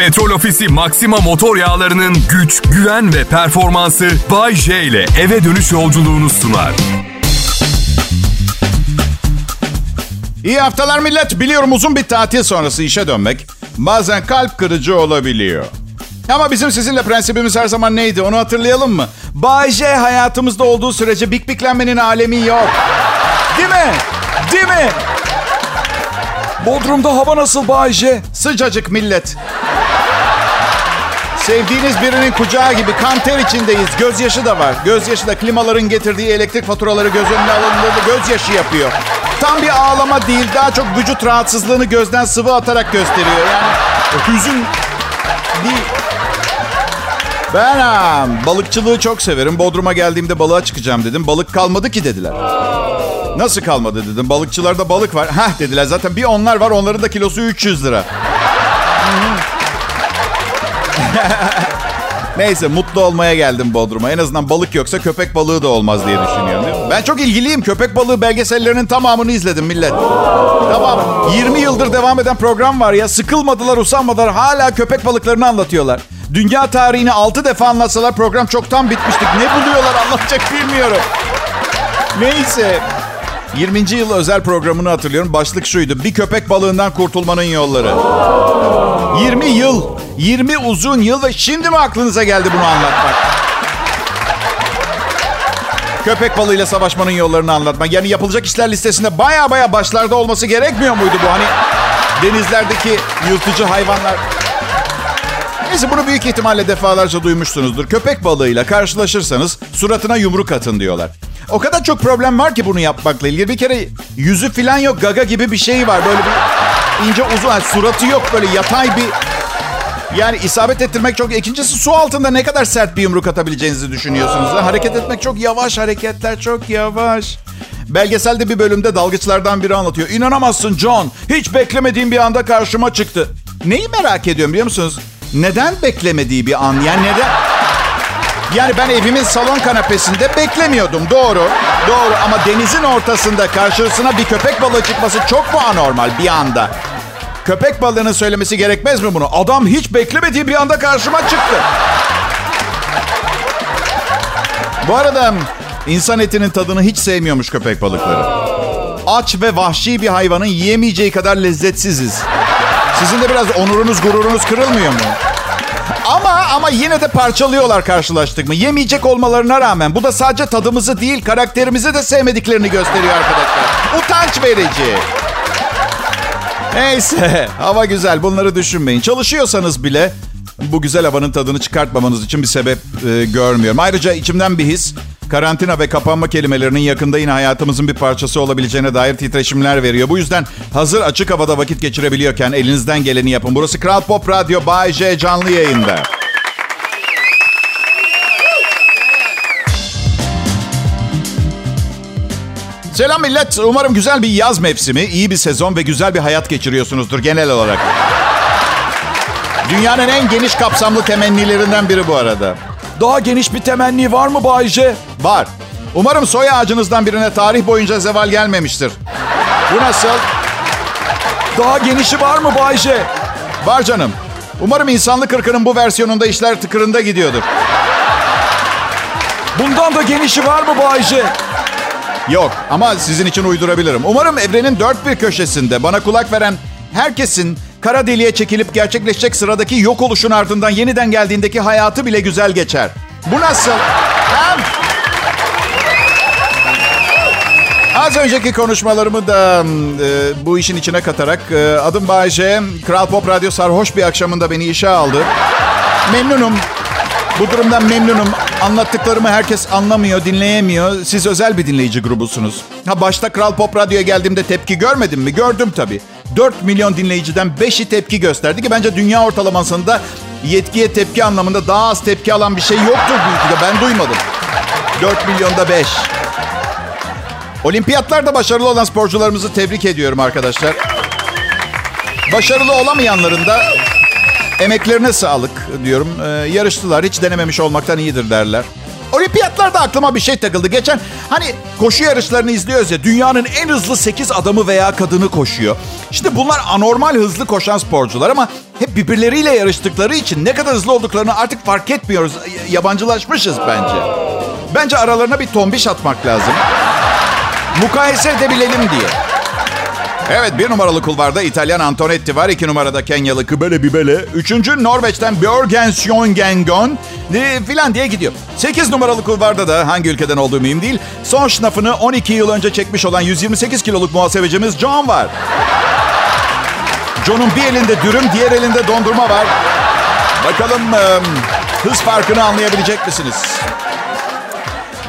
Petrol Ofisi Maxima motor yağlarının güç, güven ve performansı Bay J ile eve dönüş yolculuğunu sunar. İyi haftalar millet. Biliyorum uzun bir tatil sonrası işe dönmek bazen kalp kırıcı olabiliyor. Ama bizim sizinle prensibimiz her zaman neydi onu hatırlayalım mı? Bay J hayatımızda olduğu sürece bik biklenmenin alemi yok. Değil mi? Değil mi? Bodrum'da hava nasıl Bay J? Sıcacık millet. Sevdiğiniz birinin kucağı gibi kan ter içindeyiz. Gözyaşı da var. Gözyaşı da klimaların getirdiği elektrik faturaları göz önüne alındığında gözyaşı yapıyor. Tam bir ağlama değil, daha çok vücut rahatsızlığını gözden sıvı atarak gösteriyor. Yani hüzün değil. Ben ha, balıkçılığı çok severim. Bodrum'a geldiğimde balığa çıkacağım dedim. Balık kalmadı ki dediler. Nasıl kalmadı dedim. Balıkçılarda balık var. Heh dediler zaten bir onlar var onların da kilosu 300 lira. Neyse mutlu olmaya geldim Bodrum'a. En azından balık yoksa köpek balığı da olmaz diye düşünüyorum. Değil mi? Ben çok ilgiliyim. Köpek balığı belgesellerinin tamamını izledim millet. Tamam. 20 yıldır devam eden program var ya. Sıkılmadılar, usanmadılar. Hala köpek balıklarını anlatıyorlar. Dünya tarihini 6 defa anlatsalar program çoktan bitmiştik. Ne buluyorlar anlatacak bilmiyorum. Neyse. 20. yıl özel programını hatırlıyorum. Başlık şuydu. Bir köpek balığından kurtulmanın yolları. 20 yıl. 20 uzun yıl ve şimdi mi aklınıza geldi bunu anlatmak? Köpek balığıyla savaşmanın yollarını anlatmak. Yani yapılacak işler listesinde baya baya başlarda olması gerekmiyor muydu bu? Hani denizlerdeki yırtıcı hayvanlar. Neyse bunu büyük ihtimalle defalarca duymuşsunuzdur. Köpek balığıyla karşılaşırsanız suratına yumruk atın diyorlar. O kadar çok problem var ki bunu yapmakla ilgili. Bir kere yüzü falan yok. Gaga gibi bir şey var. Böyle bir ince uzun. Suratı yok. Böyle yatay bir... Yani isabet ettirmek çok... İkincisi su altında ne kadar sert bir yumruk atabileceğinizi düşünüyorsunuz. Hareket etmek çok yavaş. Hareketler çok yavaş. Belgeselde bir bölümde dalgıçlardan biri anlatıyor. İnanamazsın John. Hiç beklemediğim bir anda karşıma çıktı. Neyi merak ediyorum biliyor musunuz? Neden beklemediği bir an? Yani neden... Yani ben evimin salon kanapesinde beklemiyordum. Doğru. Doğru ama denizin ortasında karşısına bir köpek balığı çıkması çok mu anormal bir anda? Köpek balığının söylemesi gerekmez mi bunu? Adam hiç beklemediği bir anda karşıma çıktı. Bu arada insan etinin tadını hiç sevmiyormuş köpek balıkları. Aç ve vahşi bir hayvanın yiyemeyeceği kadar lezzetsiziz. Sizin de biraz onurunuz, gururunuz kırılmıyor mu? Ama ama yine de parçalıyorlar karşılaştık mı? Yemeyecek olmalarına rağmen bu da sadece tadımızı değil karakterimizi de sevmediklerini gösteriyor arkadaşlar. Utanç verici. Neyse hava güzel bunları düşünmeyin. Çalışıyorsanız bile bu güzel havanın tadını çıkartmamanız için bir sebep e, görmüyorum. Ayrıca içimden bir his karantina ve kapanma kelimelerinin yakında yine hayatımızın bir parçası olabileceğine dair titreşimler veriyor. Bu yüzden hazır açık havada vakit geçirebiliyorken elinizden geleni yapın. Burası Kral Pop Radyo Bay J canlı yayında. Selam millet. Umarım güzel bir yaz mevsimi, iyi bir sezon ve güzel bir hayat geçiriyorsunuzdur genel olarak. Dünyanın en geniş kapsamlı temennilerinden biri bu arada. Daha geniş bir temenni var mı Bay J? Var. Umarım soy ağacınızdan birine tarih boyunca zeval gelmemiştir. Bu nasıl? Daha genişi var mı Bay J? Var canım. Umarım insanlık ırkının bu versiyonunda işler tıkırında gidiyordur. Bundan da genişi var mı Bay J? Yok ama sizin için uydurabilirim. Umarım evrenin dört bir köşesinde bana kulak veren herkesin kara deliğe çekilip gerçekleşecek sıradaki yok oluşun ardından yeniden geldiğindeki hayatı bile güzel geçer. Bu nasıl? Hem... Az önceki konuşmalarımı da e, bu işin içine katarak e, adım Bayece, Kral Pop Radyo sarhoş bir akşamında beni işe aldı. Memnunum. Bu durumdan memnunum. Anlattıklarımı herkes anlamıyor, dinleyemiyor. Siz özel bir dinleyici grubusunuz. Ha başta Kral Pop Radyo'ya geldiğimde tepki görmedim mi? Gördüm tabii. 4 milyon dinleyiciden 5'i tepki gösterdi ki bence dünya ortalamasında yetkiye tepki anlamında daha az tepki alan bir şey yoktur büyük de ben duymadım. 4 milyonda 5. Olimpiyatlarda başarılı olan sporcularımızı tebrik ediyorum arkadaşlar. Başarılı olamayanların da emeklerine sağlık diyorum. Ee, yarıştılar. Hiç denememiş olmaktan iyidir derler. Olimpiyatlarda aklıma bir şey takıldı. Geçen hani koşu yarışlarını izliyoruz ya. Dünyanın en hızlı 8 adamı veya kadını koşuyor. İşte bunlar anormal hızlı koşan sporcular ama hep birbirleriyle yarıştıkları için ne kadar hızlı olduklarını artık fark etmiyoruz. Yabancılaşmışız bence. Bence aralarına bir tombiş atmak lazım. Mukayese edebilelim diye. Evet bir numaralı kulvarda İtalyan Antonetti var. iki numarada Kenyalı Kıbele Bibele. Üçüncü Norveç'ten Björgen Sjöngengon e, filan diye gidiyor. Sekiz numaralı kulvarda da hangi ülkeden olduğu mühim değil. Son şnafını 12 yıl önce çekmiş olan 128 kiloluk muhasebecimiz John var. John'un bir elinde dürüm, diğer elinde dondurma var. Bakalım hız farkını anlayabilecek misiniz?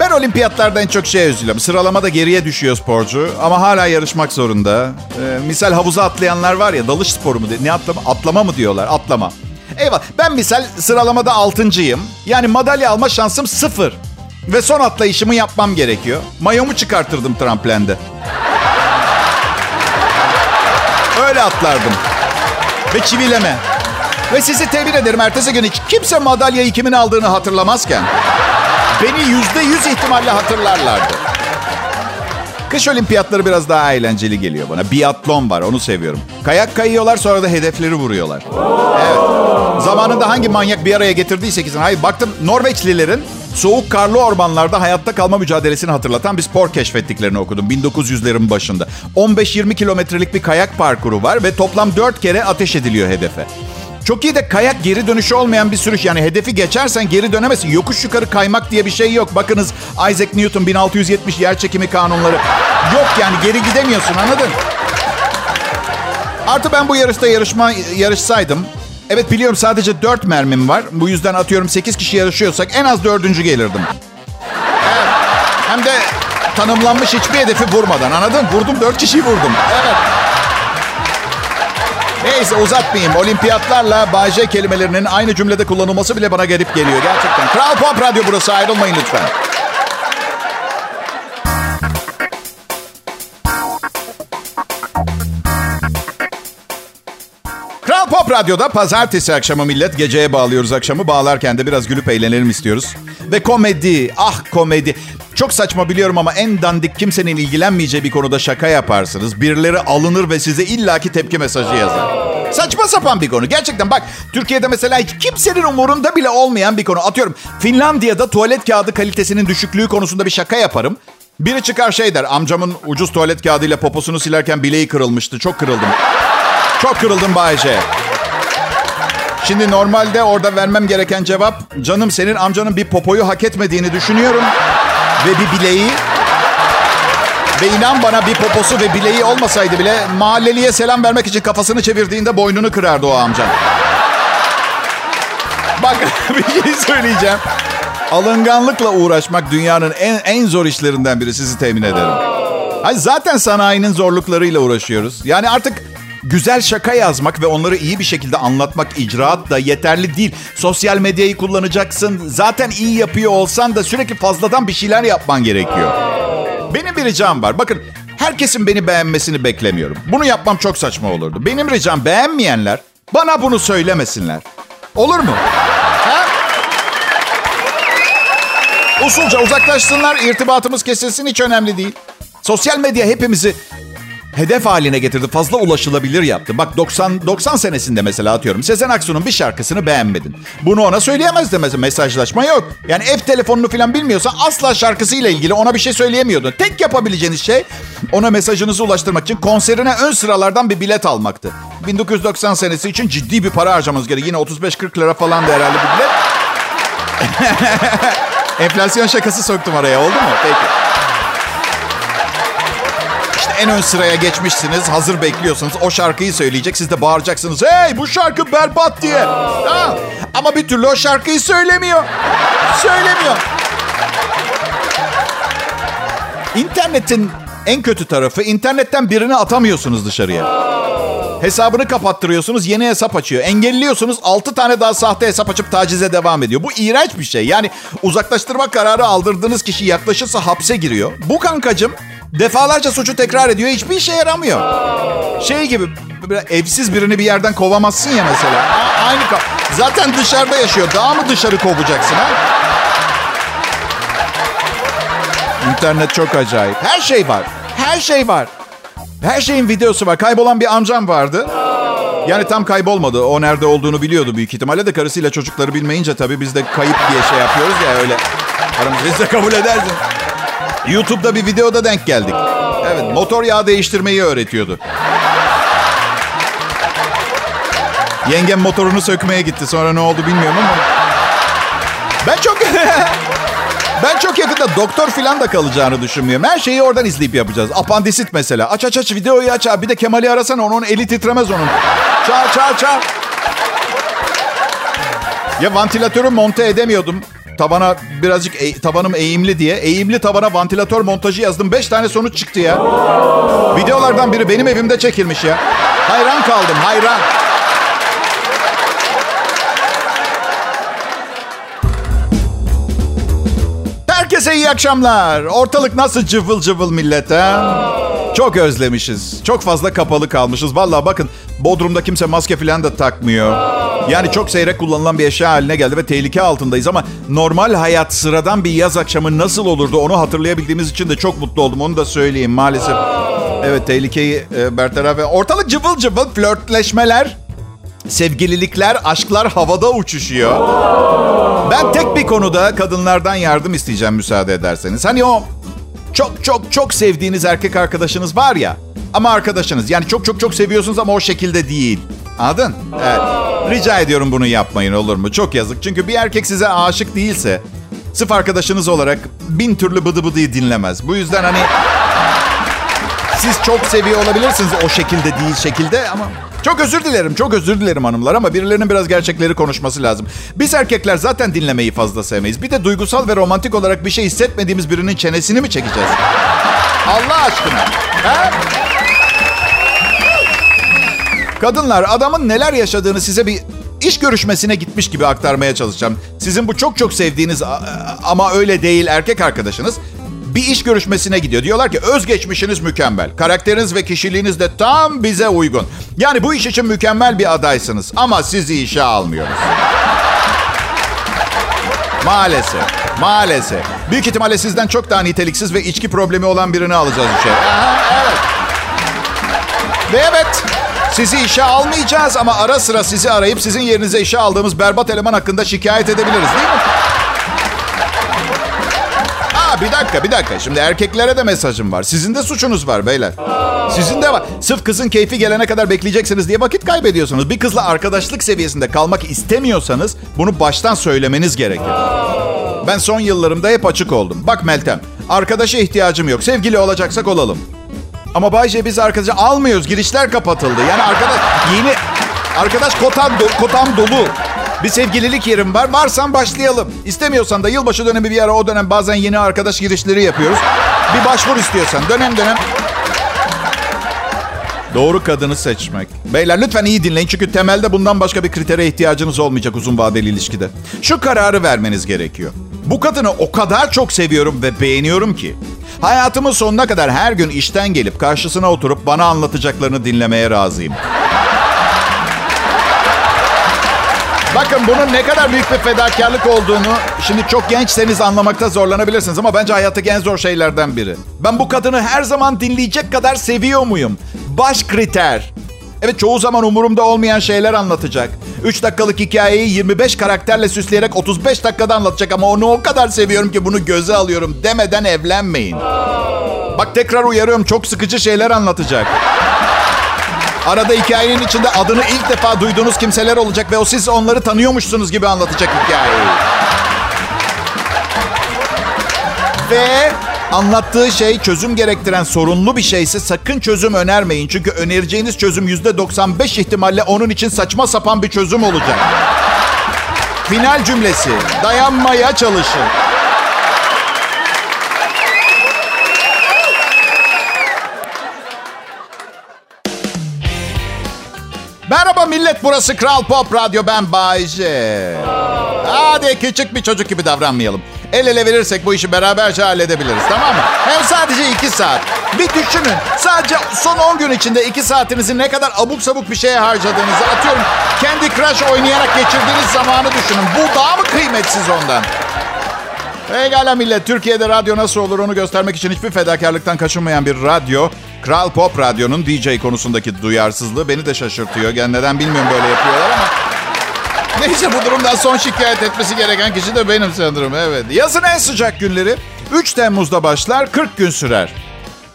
Ben olimpiyatlarda en çok şeye üzülüyorum. Sıralamada geriye düşüyor sporcu ama hala yarışmak zorunda. Ee, misal havuza atlayanlar var ya dalış sporu mu? Ne atlama? Atlama mı diyorlar? Atlama. Eyvah ben misal sıralamada altıncıyım. Yani madalya alma şansım sıfır. Ve son atlayışımı yapmam gerekiyor. Mayomu çıkartırdım tramplende. Öyle atlardım. Ve çivileme. Ve sizi tebrik ederim. Ertesi gün hiç kimse madalyayı kimin aldığını hatırlamazken. Beni yüzde yüz ihtimalle hatırlarlardı. Kış olimpiyatları biraz daha eğlenceli geliyor bana. Biatlon var onu seviyorum. Kayak kayıyorlar sonra da hedefleri vuruyorlar. Evet. Zamanında hangi manyak bir araya getirdiyse ki. Hayır baktım Norveçlilerin soğuk karlı ormanlarda hayatta kalma mücadelesini hatırlatan bir spor keşfettiklerini okudum 1900'lerin başında. 15-20 kilometrelik bir kayak parkuru var ve toplam 4 kere ateş ediliyor hedefe. Çok iyi de kayak geri dönüşü olmayan bir sürüş. Yani hedefi geçersen geri dönemezsin. Yokuş yukarı kaymak diye bir şey yok. Bakınız Isaac Newton 1670 yer çekimi kanunları. Yok yani geri gidemiyorsun anladın? Artı ben bu yarışta yarışma yarışsaydım. Evet biliyorum sadece 4 mermim var. Bu yüzden atıyorum 8 kişi yarışıyorsak en az dördüncü gelirdim. Evet. Hem de tanımlanmış hiçbir hedefi vurmadan anladın? Vurdum 4 kişiyi vurdum. Evet. Neyse uzatmayayım. Olimpiyatlarla Bay J kelimelerinin aynı cümlede kullanılması bile bana garip geliyor gerçekten. Kral Pop Radyo burası ayrılmayın lütfen. Kral Pop Radyo'da pazartesi akşamı millet geceye bağlıyoruz akşamı. Bağlarken de biraz gülüp eğlenelim istiyoruz. Ve komedi, ah komedi. Çok saçma biliyorum ama en dandik kimsenin ilgilenmeyeceği bir konuda şaka yaparsınız. Birileri alınır ve size illaki tepki mesajı yazar. Saçma sapan bir konu. Gerçekten bak Türkiye'de mesela hiç kimsenin umurunda bile olmayan bir konu. Atıyorum Finlandiya'da tuvalet kağıdı kalitesinin düşüklüğü konusunda bir şaka yaparım. Biri çıkar şey der. Amcamın ucuz tuvalet kağıdıyla poposunu silerken bileği kırılmıştı. Çok kırıldım. Çok kırıldım Bayece. Şimdi normalde orada vermem gereken cevap... Canım senin amcanın bir popoyu hak etmediğini düşünüyorum. Ve bir bileği... Ve inan bana bir poposu ve bileği olmasaydı bile... Mahalleliye selam vermek için kafasını çevirdiğinde boynunu kırardı o amca. Bak bir şey söyleyeceğim. Alınganlıkla uğraşmak dünyanın en, en zor işlerinden biri sizi temin ederim. Hayır, zaten sanayinin zorluklarıyla uğraşıyoruz. Yani artık güzel şaka yazmak ve onları iyi bir şekilde anlatmak icraat da yeterli değil. Sosyal medyayı kullanacaksın. Zaten iyi yapıyor olsan da sürekli fazladan bir şeyler yapman gerekiyor. Benim bir ricam var. Bakın herkesin beni beğenmesini beklemiyorum. Bunu yapmam çok saçma olurdu. Benim ricam beğenmeyenler bana bunu söylemesinler. Olur mu? Ha? Usulca uzaklaşsınlar, irtibatımız kesilsin hiç önemli değil. Sosyal medya hepimizi hedef haline getirdi. Fazla ulaşılabilir yaptı. Bak 90 90 senesinde mesela atıyorum. Sezen Aksu'nun bir şarkısını beğenmedin. Bunu ona söyleyemezdi mesela. Mesajlaşma yok. Yani ev telefonunu falan bilmiyorsan asla şarkısıyla ilgili ona bir şey söyleyemiyordun. Tek yapabileceğiniz şey ona mesajınızı ulaştırmak için konserine ön sıralardan bir bilet almaktı. 1990 senesi için ciddi bir para harcamanız gerek. Yine 35-40 lira falan da herhalde bir bilet. Enflasyon şakası soktum araya oldu mu? Peki en ön sıraya geçmişsiniz. Hazır bekliyorsunuz. O şarkıyı söyleyecek. Siz de bağıracaksınız. Hey bu şarkı berbat diye. Ha. Ama bir türlü o şarkıyı söylemiyor. Söylemiyor. İnternetin en kötü tarafı internetten birini atamıyorsunuz dışarıya. Hesabını kapattırıyorsunuz, yeni hesap açıyor. Engelliyorsunuz, 6 tane daha sahte hesap açıp tacize devam ediyor. Bu iğrenç bir şey. Yani uzaklaştırma kararı aldırdığınız kişi yaklaşırsa hapse giriyor. Bu kankacım defalarca suçu tekrar ediyor. Hiçbir işe yaramıyor. Şey gibi evsiz birini bir yerden kovamazsın ya mesela. Aynı Zaten dışarıda yaşıyor. Daha mı dışarı kovacaksın ha? İnternet çok acayip. Her şey var. Her şey var. Her şeyin videosu var. Kaybolan bir amcam vardı. Yani tam kaybolmadı. O nerede olduğunu biliyordu büyük ihtimalle de karısıyla çocukları bilmeyince tabii biz de kayıp diye şey yapıyoruz ya öyle. Aramızda kabul edersin. YouTube'da bir videoda denk geldik. Evet motor yağı değiştirmeyi öğretiyordu. Yengem motorunu sökmeye gitti. Sonra ne oldu bilmiyorum ama. Ben çok... ben çok yakında doktor falan da kalacağını düşünmüyorum. Her şeyi oradan izleyip yapacağız. Apandisit mesela. Aç aç aç videoyu aç. Bir de Kemal'i arasana. Onun eli titremez onun. Çağır çağır çağır. Ya vantilatörü monte edemiyordum. Tabana birazcık e- tabanım eğimli diye. Eğimli tabana vantilatör montajı yazdım. Beş tane sonuç çıktı ya. Videolardan biri benim evimde çekilmiş ya. Hayran kaldım hayran. Herkese iyi akşamlar. Ortalık nasıl cıvıl cıvıl millet ha? Çok özlemişiz. Çok fazla kapalı kalmışız. Vallahi bakın Bodrum'da kimse maske falan da takmıyor. Yani çok seyrek kullanılan bir eşya haline geldi ve tehlike altındayız ama normal hayat sıradan bir yaz akşamı nasıl olurdu onu hatırlayabildiğimiz için de çok mutlu oldum. Onu da söyleyeyim maalesef. Evet tehlikeyi e, bertaraf. Ortalık cıvıl cıvıl flörtleşmeler, sevgililikler, aşklar havada uçuşuyor. Ben tek bir konuda kadınlardan yardım isteyeceğim müsaade ederseniz. Hani o çok çok çok sevdiğiniz erkek arkadaşınız var ya. Ama arkadaşınız yani çok çok çok seviyorsunuz ama o şekilde değil. Anladın? Evet. Rica ediyorum bunu yapmayın olur mu? Çok yazık. Çünkü bir erkek size aşık değilse sırf arkadaşınız olarak bin türlü bıdı bıdıyı dinlemez. Bu yüzden hani siz çok seviyor olabilirsiniz o şekilde değil şekilde ama çok özür dilerim, çok özür dilerim hanımlar ama birilerinin biraz gerçekleri konuşması lazım. Biz erkekler zaten dinlemeyi fazla sevmeyiz. Bir de duygusal ve romantik olarak bir şey hissetmediğimiz birinin çenesini mi çekeceğiz? Allah aşkına. Ha? Kadınlar adamın neler yaşadığını size bir iş görüşmesine gitmiş gibi aktarmaya çalışacağım. Sizin bu çok çok sevdiğiniz ama öyle değil erkek arkadaşınız bir iş görüşmesine gidiyor. Diyorlar ki özgeçmişiniz mükemmel. Karakteriniz ve kişiliğiniz de tam bize uygun. Yani bu iş için mükemmel bir adaysınız. Ama sizi işe almıyoruz. Maalesef. Maalesef. Büyük ihtimalle sizden çok daha niteliksiz ve içki problemi olan birini alacağız işe. Aha, evet. Ve evet sizi işe almayacağız ama ara sıra sizi arayıp sizin yerinize işe aldığımız berbat eleman hakkında şikayet edebiliriz değil mi? Bir dakika bir dakika. Şimdi erkeklere de mesajım var. Sizin de suçunuz var beyler. Sizin de var. Sırf kızın keyfi gelene kadar bekleyeceksiniz diye vakit kaybediyorsunuz. Bir kızla arkadaşlık seviyesinde kalmak istemiyorsanız bunu baştan söylemeniz gerekir. Ben son yıllarımda hep açık oldum. Bak Meltem, arkadaşa ihtiyacım yok. Sevgili olacaksak olalım. Ama Bayce biz arkadaşı almıyoruz. Girişler kapatıldı. Yani arkadaş yeni arkadaş kotam, do, kotam dolu. Bir sevgililik yerim var. Varsan başlayalım. İstemiyorsan da yılbaşı dönemi bir ara o dönem bazen yeni arkadaş girişleri yapıyoruz. Bir başvur istiyorsan dönem dönem. Doğru kadını seçmek. Beyler lütfen iyi dinleyin çünkü temelde bundan başka bir kritere ihtiyacınız olmayacak uzun vadeli ilişkide. Şu kararı vermeniz gerekiyor. Bu kadını o kadar çok seviyorum ve beğeniyorum ki hayatımın sonuna kadar her gün işten gelip karşısına oturup bana anlatacaklarını dinlemeye razıyım. Bakın bunun ne kadar büyük bir fedakarlık olduğunu şimdi çok gençseniz anlamakta zorlanabilirsiniz ama bence hayattaki en zor şeylerden biri. Ben bu kadını her zaman dinleyecek kadar seviyor muyum? Baş kriter. Evet çoğu zaman umurumda olmayan şeyler anlatacak. 3 dakikalık hikayeyi 25 karakterle süsleyerek 35 dakikada anlatacak ama onu o kadar seviyorum ki bunu göze alıyorum demeden evlenmeyin. Bak tekrar uyarıyorum çok sıkıcı şeyler anlatacak. Arada hikayenin içinde adını ilk defa duyduğunuz kimseler olacak ve o siz onları tanıyormuşsunuz gibi anlatacak hikayeyi. Ve anlattığı şey çözüm gerektiren sorunlu bir şeyse sakın çözüm önermeyin. Çünkü önereceğiniz çözüm %95 ihtimalle onun için saçma sapan bir çözüm olacak. Final cümlesi. Dayanmaya çalışın. Merhaba millet burası Kral Pop Radyo ben Bayce. Hadi küçük bir çocuk gibi davranmayalım. El ele verirsek bu işi beraberce halledebiliriz tamam mı? Hem sadece iki saat. Bir düşünün sadece son 10 gün içinde iki saatinizi ne kadar abuk sabuk bir şeye harcadığınızı atıyorum. Kendi Crush oynayarak geçirdiğiniz zamanı düşünün. Bu daha mı kıymetsiz ondan? Pekala millet. Türkiye'de radyo nasıl olur onu göstermek için hiçbir fedakarlıktan kaçınmayan bir radyo. Kral Pop Radyo'nun DJ konusundaki duyarsızlığı beni de şaşırtıyor. Yani neden bilmiyorum böyle yapıyorlar ama. Neyse bu durumdan son şikayet etmesi gereken kişi de benim sanırım. Evet. Yazın en sıcak günleri 3 Temmuz'da başlar 40 gün sürer.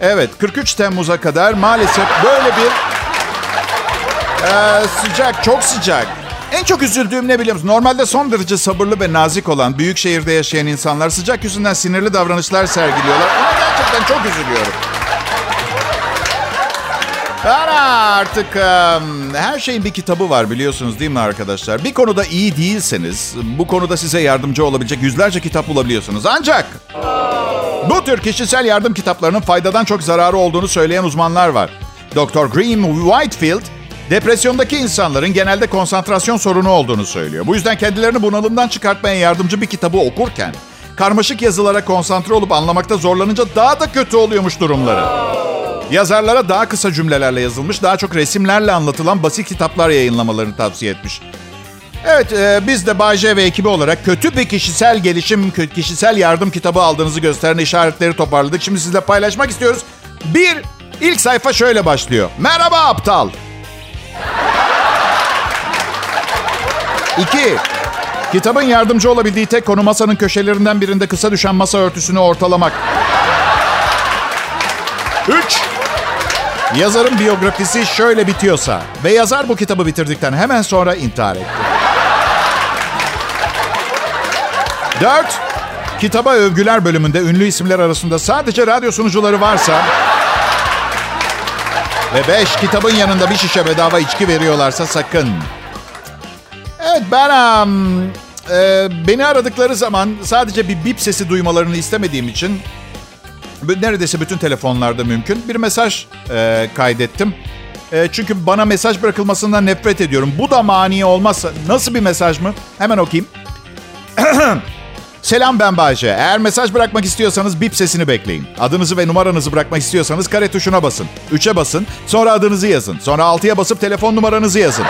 Evet 43 Temmuz'a kadar maalesef böyle bir ee, sıcak, çok sıcak. En çok üzüldüğüm ne biliyor musun? Normalde son derece sabırlı ve nazik olan büyük şehirde yaşayan insanlar sıcak yüzünden sinirli davranışlar sergiliyorlar. Ona gerçekten çok üzülüyorum. Artık her şeyin bir kitabı var biliyorsunuz değil mi arkadaşlar? Bir konuda iyi değilseniz bu konuda size yardımcı olabilecek yüzlerce kitap bulabiliyorsunuz. Ancak bu tür kişisel yardım kitaplarının faydadan çok zararı olduğunu söyleyen uzmanlar var. Dr. Graham Whitefield depresyondaki insanların genelde konsantrasyon sorunu olduğunu söylüyor. Bu yüzden kendilerini bunalımdan çıkartmaya yardımcı bir kitabı okurken karmaşık yazılara konsantre olup anlamakta zorlanınca daha da kötü oluyormuş durumları. Yazarlara daha kısa cümlelerle yazılmış, daha çok resimlerle anlatılan basit kitaplar yayınlamalarını tavsiye etmiş. Evet, e, biz de Bay ve ekibi olarak kötü bir kişisel gelişim, kişisel yardım kitabı aldığınızı gösteren işaretleri toparladık. Şimdi sizle paylaşmak istiyoruz. Bir, ilk sayfa şöyle başlıyor. Merhaba aptal. İki, kitabın yardımcı olabildiği tek konu masanın köşelerinden birinde kısa düşen masa örtüsünü ortalamak. Üç, yazarın biyografisi şöyle bitiyorsa ve yazar bu kitabı bitirdikten hemen sonra intihar etti. Dört, kitaba övgüler bölümünde ünlü isimler arasında sadece radyo sunucuları varsa ve beş, kitabın yanında bir şişe bedava içki veriyorlarsa sakın. Evet ben um, e, beni aradıkları zaman sadece bir bip sesi duymalarını istemediğim için neredeyse bütün telefonlarda mümkün bir mesaj e, kaydettim. E, çünkü bana mesaj bırakılmasından nefret ediyorum. Bu da mani olmazsa nasıl bir mesaj mı? Hemen okuyayım. Selam ben Bayce. Eğer mesaj bırakmak istiyorsanız bip sesini bekleyin. Adınızı ve numaranızı bırakmak istiyorsanız kare tuşuna basın. 3'e basın. Sonra adınızı yazın. Sonra 6'ya basıp telefon numaranızı yazın.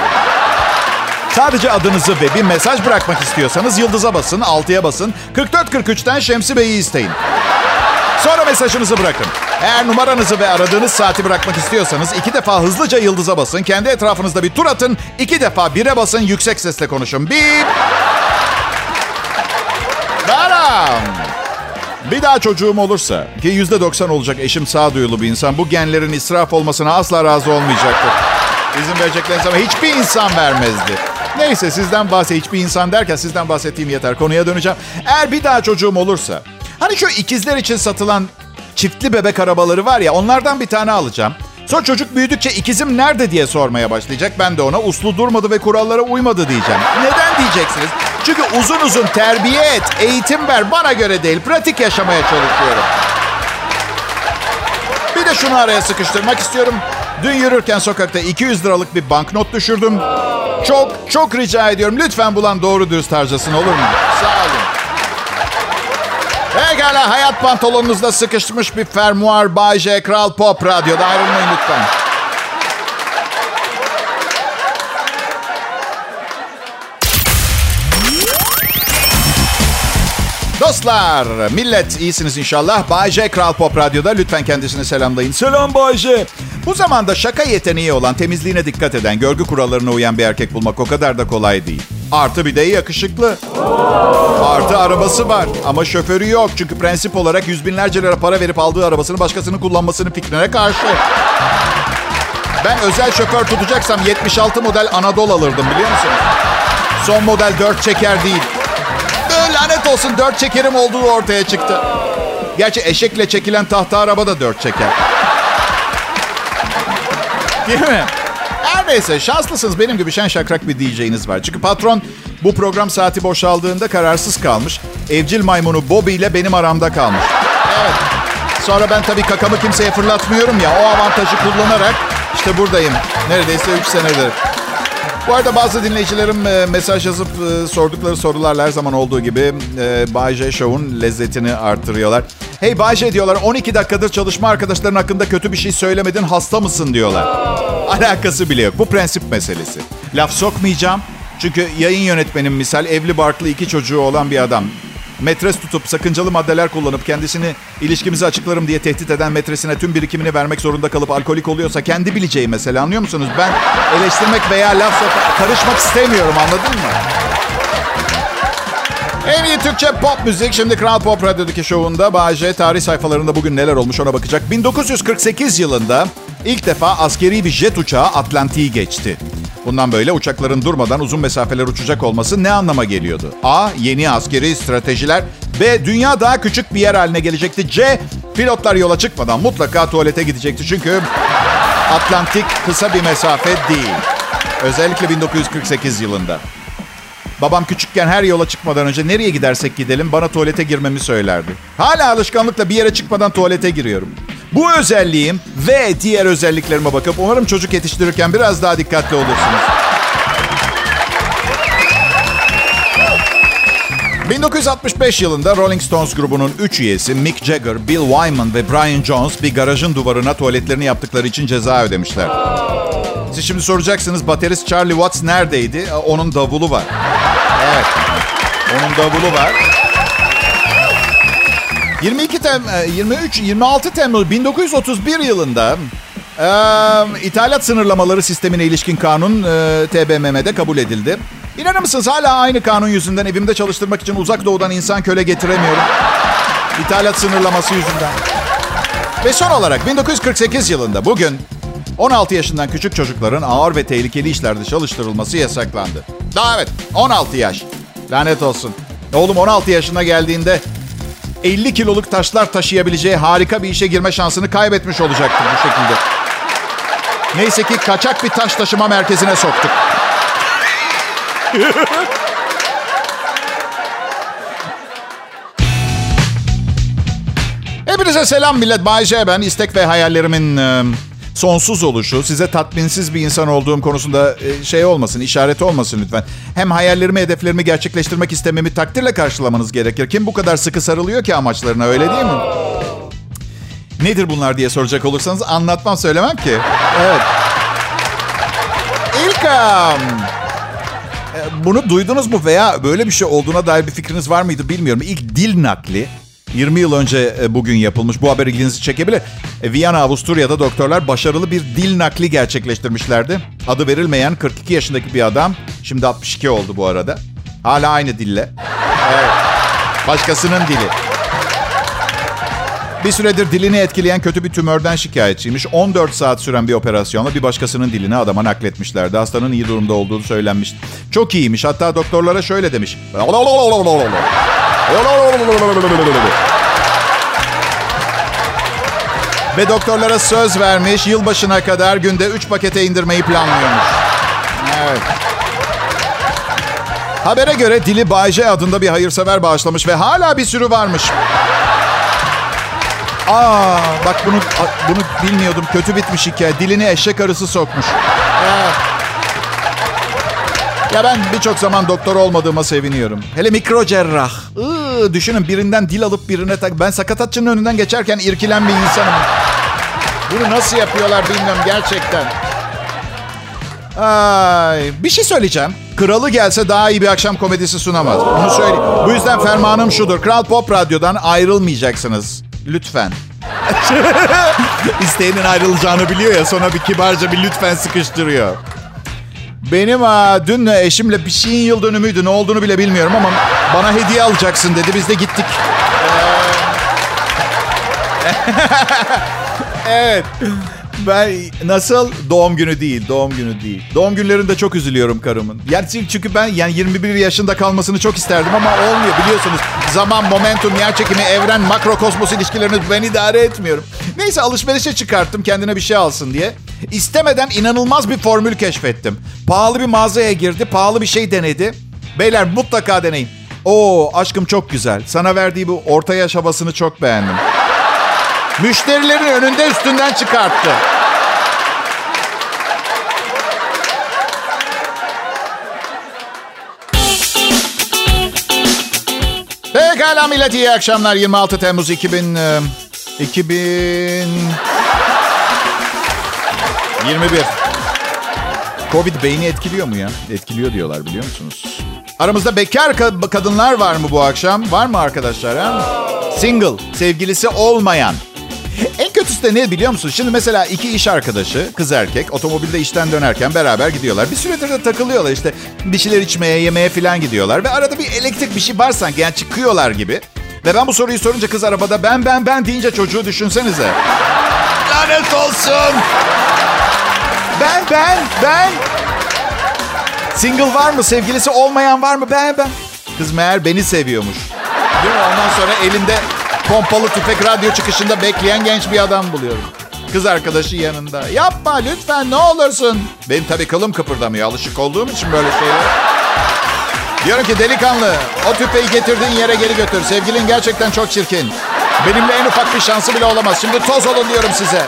Sadece adınızı ve bir mesaj bırakmak istiyorsanız yıldıza basın, 6'ya basın. 4443'ten Şemsi Bey'i isteyin. Sonra mesajınızı bırakın. Eğer numaranızı ve aradığınız saati bırakmak istiyorsanız iki defa hızlıca yıldıza basın. Kendi etrafınızda bir tur atın. iki defa bire basın. Yüksek sesle konuşun. Bip. Baram. Bir daha çocuğum olursa ki yüzde doksan olacak eşim sağduyulu bir insan. Bu genlerin israf olmasına asla razı olmayacaktır. İzin verecekleriniz ama hiçbir insan vermezdi. Neyse sizden bahset hiçbir insan derken sizden bahsettiğim yeter. Konuya döneceğim. Eğer bir daha çocuğum olursa hani şu ikizler için satılan çiftli bebek arabaları var ya onlardan bir tane alacağım. Sonra çocuk büyüdükçe ikizim nerede diye sormaya başlayacak. Ben de ona uslu durmadı ve kurallara uymadı diyeceğim. Neden diyeceksiniz? Çünkü uzun uzun terbiye et, eğitim ver. Bana göre değil, pratik yaşamaya çalışıyorum. Bir de şunu araya sıkıştırmak istiyorum. Dün yürürken sokakta 200 liralık bir banknot düşürdüm. Çok çok rica ediyorum. Lütfen bulan doğru dürüst harcasın olur mu? Pekala hayat pantolonunuzda sıkışmış bir fermuar Bay J Kral Pop Radyo'da ayrılmayın lütfen. Dostlar, millet iyisiniz inşallah. Bay J Kral Pop Radyo'da lütfen kendisini selamlayın. Selam Bay J. Bu zamanda şaka yeteneği olan, temizliğine dikkat eden, görgü kurallarına uyan bir erkek bulmak o kadar da kolay değil. Artı bir de yakışıklı. Artı arabası var ama şoförü yok. Çünkü prensip olarak yüz binlerce lira para verip aldığı arabasını başkasının kullanmasının fikrine karşı. Ben özel şoför tutacaksam 76 model Anadolu alırdım biliyor musunuz? Son model 4 çeker değil. Lanet olsun 4 çekerim olduğu ortaya çıktı. Gerçi eşekle çekilen tahta araba da 4 çeker. Değil mi? Her neyse şanslısınız benim gibi şen şakrak bir DJ'iniz var. Çünkü patron bu program saati boşaldığında kararsız kalmış. Evcil maymunu Bobby ile benim aramda kalmış. Evet. Sonra ben tabii kakamı kimseye fırlatmıyorum ya. O avantajı kullanarak işte buradayım. Neredeyse 3 senedir. Bu arada bazı dinleyicilerim e, mesaj yazıp e, sordukları sorularla her zaman olduğu gibi e, Bay J Show'un lezzetini artırıyorlar. Hey Bay J diyorlar 12 dakikadır çalışma arkadaşların hakkında kötü bir şey söylemedin hasta mısın diyorlar. Alakası bile yok. Bu prensip meselesi. Laf sokmayacağım. Çünkü yayın yönetmenim misal evli barklı iki çocuğu olan bir adam. metres tutup sakıncalı maddeler kullanıp kendisini ilişkimizi açıklarım diye tehdit eden metresine tüm birikimini vermek zorunda kalıp alkolik oluyorsa kendi bileceği mesela anlıyor musunuz? Ben eleştirmek veya laf sohbet karışmak istemiyorum anladın mı? En iyi Türkçe pop müzik şimdi Kral Pop Radyo'daki şovunda Bağcay tarih sayfalarında bugün neler olmuş ona bakacak. 1948 yılında ilk defa askeri bir jet uçağı Atlantik'i geçti. Bundan böyle uçakların durmadan uzun mesafeler uçacak olması ne anlama geliyordu? A. Yeni askeri stratejiler. B. Dünya daha küçük bir yer haline gelecekti. C. Pilotlar yola çıkmadan mutlaka tuvalete gidecekti. Çünkü Atlantik kısa bir mesafe değil. Özellikle 1948 yılında. Babam küçükken her yola çıkmadan önce nereye gidersek gidelim bana tuvalete girmemi söylerdi. Hala alışkanlıkla bir yere çıkmadan tuvalete giriyorum. Bu özelliğim ve diğer özelliklerime bakıp umarım çocuk yetiştirirken biraz daha dikkatli olursunuz. 1965 yılında Rolling Stones grubunun 3 üyesi Mick Jagger, Bill Wyman ve Brian Jones bir garajın duvarına tuvaletlerini yaptıkları için ceza ödemişler. Siz şimdi soracaksınız baterist Charlie Watts neredeydi? Onun davulu var. Evet. Onun davulu var. 22 Tem 23 26 Temmuz 1931 yılında e, ithalat sınırlamaları sistemine ilişkin kanun e, TBMM'de kabul edildi. İnanır mısınız hala aynı kanun yüzünden evimde çalıştırmak için uzak doğudan insan köle getiremiyorum. İthalat sınırlaması yüzünden. Ve son olarak 1948 yılında bugün 16 yaşından küçük çocukların ağır ve tehlikeli işlerde çalıştırılması yasaklandı. Daha evet 16 yaş. Lanet olsun. Oğlum 16 yaşına geldiğinde 50 kiloluk taşlar taşıyabileceği harika bir işe girme şansını kaybetmiş olacaktır bu şekilde. Neyse ki kaçak bir taş taşıma merkezine soktuk. Hepinize selam millet. Bay ben. İstek ve hayallerimin e, sonsuz oluşu, size tatminsiz bir insan olduğum konusunda e, şey olmasın, işareti olmasın lütfen. Hem hayallerimi, hedeflerimi gerçekleştirmek istememi takdirle karşılamanız gerekir. Kim bu kadar sıkı sarılıyor ki amaçlarına öyle değil mi? Nedir bunlar diye soracak olursanız anlatmam söylemem ki. Evet. İlk um, bunu duydunuz mu veya böyle bir şey olduğuna dair bir fikriniz var mıydı bilmiyorum. İlk dil nakli 20 yıl önce e, bugün yapılmış. Bu haber ilginizi çekebilir. E, Viyana, Avusturya'da doktorlar başarılı bir dil nakli gerçekleştirmişlerdi. Adı verilmeyen 42 yaşındaki bir adam. Şimdi 62 oldu bu arada. Hala aynı dille. Evet. Başkasının dili. Bir süredir dilini etkileyen kötü bir tümörden şikayetçiymiş. 14 saat süren bir operasyonla bir başkasının dilini adama nakletmişlerdi. Hastanın iyi durumda olduğunu söylenmiş. Çok iyiymiş. Hatta doktorlara şöyle demiş. Ve doktorlara söz vermiş yılbaşına kadar günde 3 pakete indirmeyi planlıyormuş. Evet. Habere göre Dili Bayce adında bir hayırsever bağışlamış ve hala bir sürü varmış. Aa, bak bunu bunu bilmiyordum. Kötü bitmiş hikaye. Dilini eşek arısı sokmuş. Evet. Ya ben birçok zaman doktor olmadığıma seviniyorum. Hele mikro cerrah. Iı, düşünün birinden dil alıp birine tak. Ben sakatatçının önünden geçerken irkilen bir insanım. Bunu nasıl yapıyorlar bilmiyorum gerçekten. Ay, bir şey söyleyeceğim. Kralı gelse daha iyi bir akşam komedisi sunamaz. Bunu söyleyeyim. Bu yüzden fermanım şudur. Kral Pop Radyo'dan ayrılmayacaksınız. Lütfen. İsteyenin ayrılacağını biliyor ya sonra bir kibarca bir lütfen sıkıştırıyor. Benim ha, dün eşimle bir şeyin yıl dönümüydü. Ne olduğunu bile bilmiyorum ama bana hediye alacaksın dedi. Biz de gittik. evet. Ben nasıl doğum günü değil, doğum günü değil. Doğum günlerinde çok üzülüyorum karımın. Yani çünkü ben yani 21 yaşında kalmasını çok isterdim ama olmuyor biliyorsunuz. Zaman, momentum, yer çekimi, evren, makrokosmos ilişkilerini ben idare etmiyorum. Neyse alışverişe çıkarttım kendine bir şey alsın diye. İstemeden inanılmaz bir formül keşfettim. Pahalı bir mağazaya girdi, pahalı bir şey denedi. Beyler mutlaka deneyin. Oo aşkım çok güzel. Sana verdiği bu orta yaş havasını çok beğendim. Müşterilerin önünde üstünden çıkarttı. Pekala millet iyi akşamlar. 26 Temmuz 2000... 2000... 21. Covid beyni etkiliyor mu ya? Etkiliyor diyorlar biliyor musunuz? Aramızda bekar ka- kadınlar var mı bu akşam? Var mı arkadaşlar? Ha? Single, sevgilisi olmayan. En kötüsü de ne biliyor musun? Şimdi mesela iki iş arkadaşı, kız erkek, otomobilde işten dönerken beraber gidiyorlar. Bir süredir de takılıyorlar işte. Bir şeyler içmeye, yemeye falan gidiyorlar. Ve arada bir elektrik bir şey var sanki. Yani çıkıyorlar gibi. Ve ben bu soruyu sorunca kız arabada ben ben ben deyince çocuğu düşünsenize. Lanet olsun. Ben ben ben. Single var mı? Sevgilisi olmayan var mı? Ben ben. Kız meğer beni seviyormuş. Değil mi? Ondan sonra elinde pompalı tüfek radyo çıkışında bekleyen genç bir adam buluyorum. Kız arkadaşı yanında. Yapma lütfen ne olursun. Benim tabii kılım kıpırdamıyor. Alışık olduğum için böyle şeyler. Diyorum ki delikanlı o tüfeği getirdiğin yere geri götür. Sevgilin gerçekten çok çirkin. Benimle en ufak bir şansı bile olamaz. Şimdi toz olun diyorum size.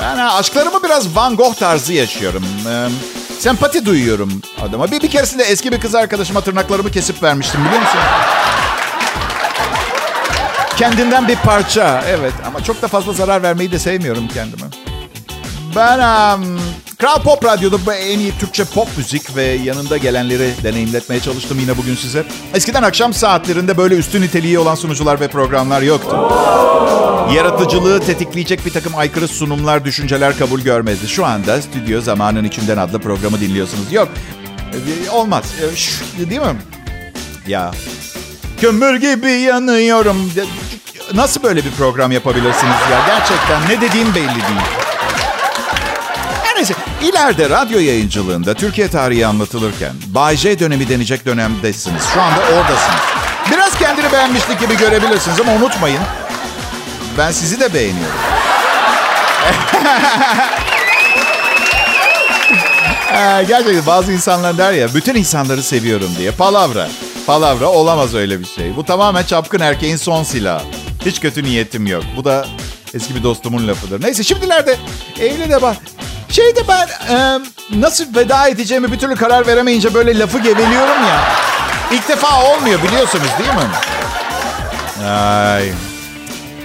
Ben ha, aşklarımı biraz Van Gogh tarzı yaşıyorum. Ee, sempati duyuyorum adama. Bir, bir keresinde eski bir kız arkadaşıma tırnaklarımı kesip vermiştim biliyor musun? Kendinden bir parça. Evet ama çok da fazla zarar vermeyi de sevmiyorum kendime. Ben um, Kral Pop Radyo'da en iyi Türkçe pop müzik ve yanında gelenleri deneyimletmeye çalıştım yine bugün size. Eskiden akşam saatlerinde böyle üstün niteliği olan sunucular ve programlar yoktu. Yaratıcılığı tetikleyecek bir takım aykırı sunumlar, düşünceler kabul görmezdi. Şu anda Stüdyo Zamanın İçinden adlı programı dinliyorsunuz. Yok, e, olmaz. E, Değil mi? Ya, kömür gibi yanıyorum. Nasıl böyle bir program yapabilirsiniz ya? Gerçekten ne dediğim belli değil. Her neyse, ileride radyo yayıncılığında Türkiye tarihi anlatılırken Bay J dönemi denecek dönemdesiniz. Şu anda oradasınız. Biraz kendini beğenmişlik gibi görebilirsiniz ama unutmayın. Ben sizi de beğeniyorum. Ee, Gerçekten bazı insanlar der ya bütün insanları seviyorum diye. Palavra. Palavra olamaz öyle bir şey. Bu tamamen çapkın erkeğin son silahı. Hiç kötü niyetim yok. Bu da eski bir dostumun lafıdır. Neyse şimdilerde evli de bak. Şeyde ben e, nasıl veda edeceğimi bir türlü karar veremeyince böyle lafı geveliyorum ya. İlk defa olmuyor biliyorsunuz değil mi? Ay.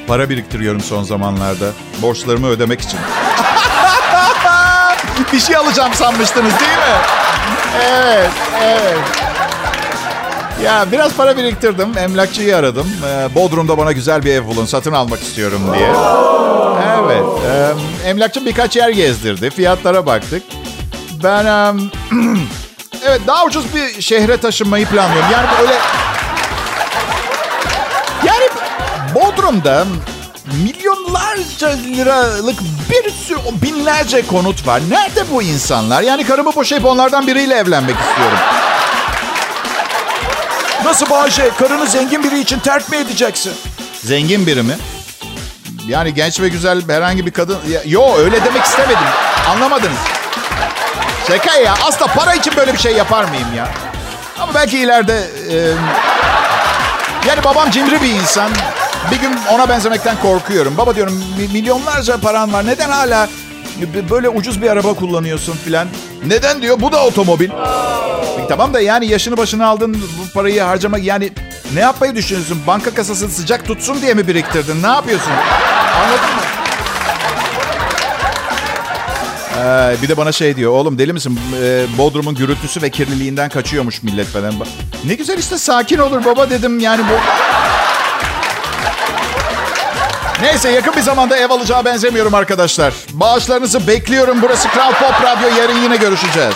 Para biriktiriyorum son zamanlarda. Borçlarımı ödemek için. bir şey alacağım sanmıştınız değil mi? Evet, evet. Ya biraz para biriktirdim. Emlakçıyı aradım. Ee, Bodrum'da bana güzel bir ev bulun. Satın almak istiyorum diye. Evet. E, emlakçı birkaç yer gezdirdi. Fiyatlara baktık. Ben... e, evet daha ucuz bir şehre taşınmayı planlıyorum. Yani öyle... Yani Bodrum'da milyonlarca liralık bir sürü binlerce konut var. Nerede bu insanlar? Yani karımı boşayıp onlardan biriyle evlenmek istiyorum. Nasıl Bayce? Karını zengin biri için terk mi edeceksin? Zengin biri mi? Yani genç ve güzel herhangi bir kadın... Ya, yo öyle demek istemedim. Anlamadınız. Şaka ya. Asla para için böyle bir şey yapar mıyım ya? Ama belki ileride... e, yani babam cimri bir insan. Bir gün ona benzemekten korkuyorum. Baba diyorum "mi- milyonlarca paran var. Neden hala böyle ucuz bir araba kullanıyorsun filan? Neden diyor? Bu da otomobil. Tamam da yani yaşını başına aldın bu parayı harcamak yani ne yapmayı düşünüyorsun? Banka kasasını sıcak tutsun diye mi biriktirdin? Ne yapıyorsun? Anladın mı? Ee, bir de bana şey diyor. Oğlum deli misin? Ee, Bodrum'un gürültüsü ve kirliliğinden kaçıyormuş millet falan. Ne güzel işte sakin olur baba dedim. Yani bu... Neyse yakın bir zamanda ev alacağı benzemiyorum arkadaşlar. Bağışlarınızı bekliyorum. Burası Kral Pop Radyo. Yarın yine görüşeceğiz.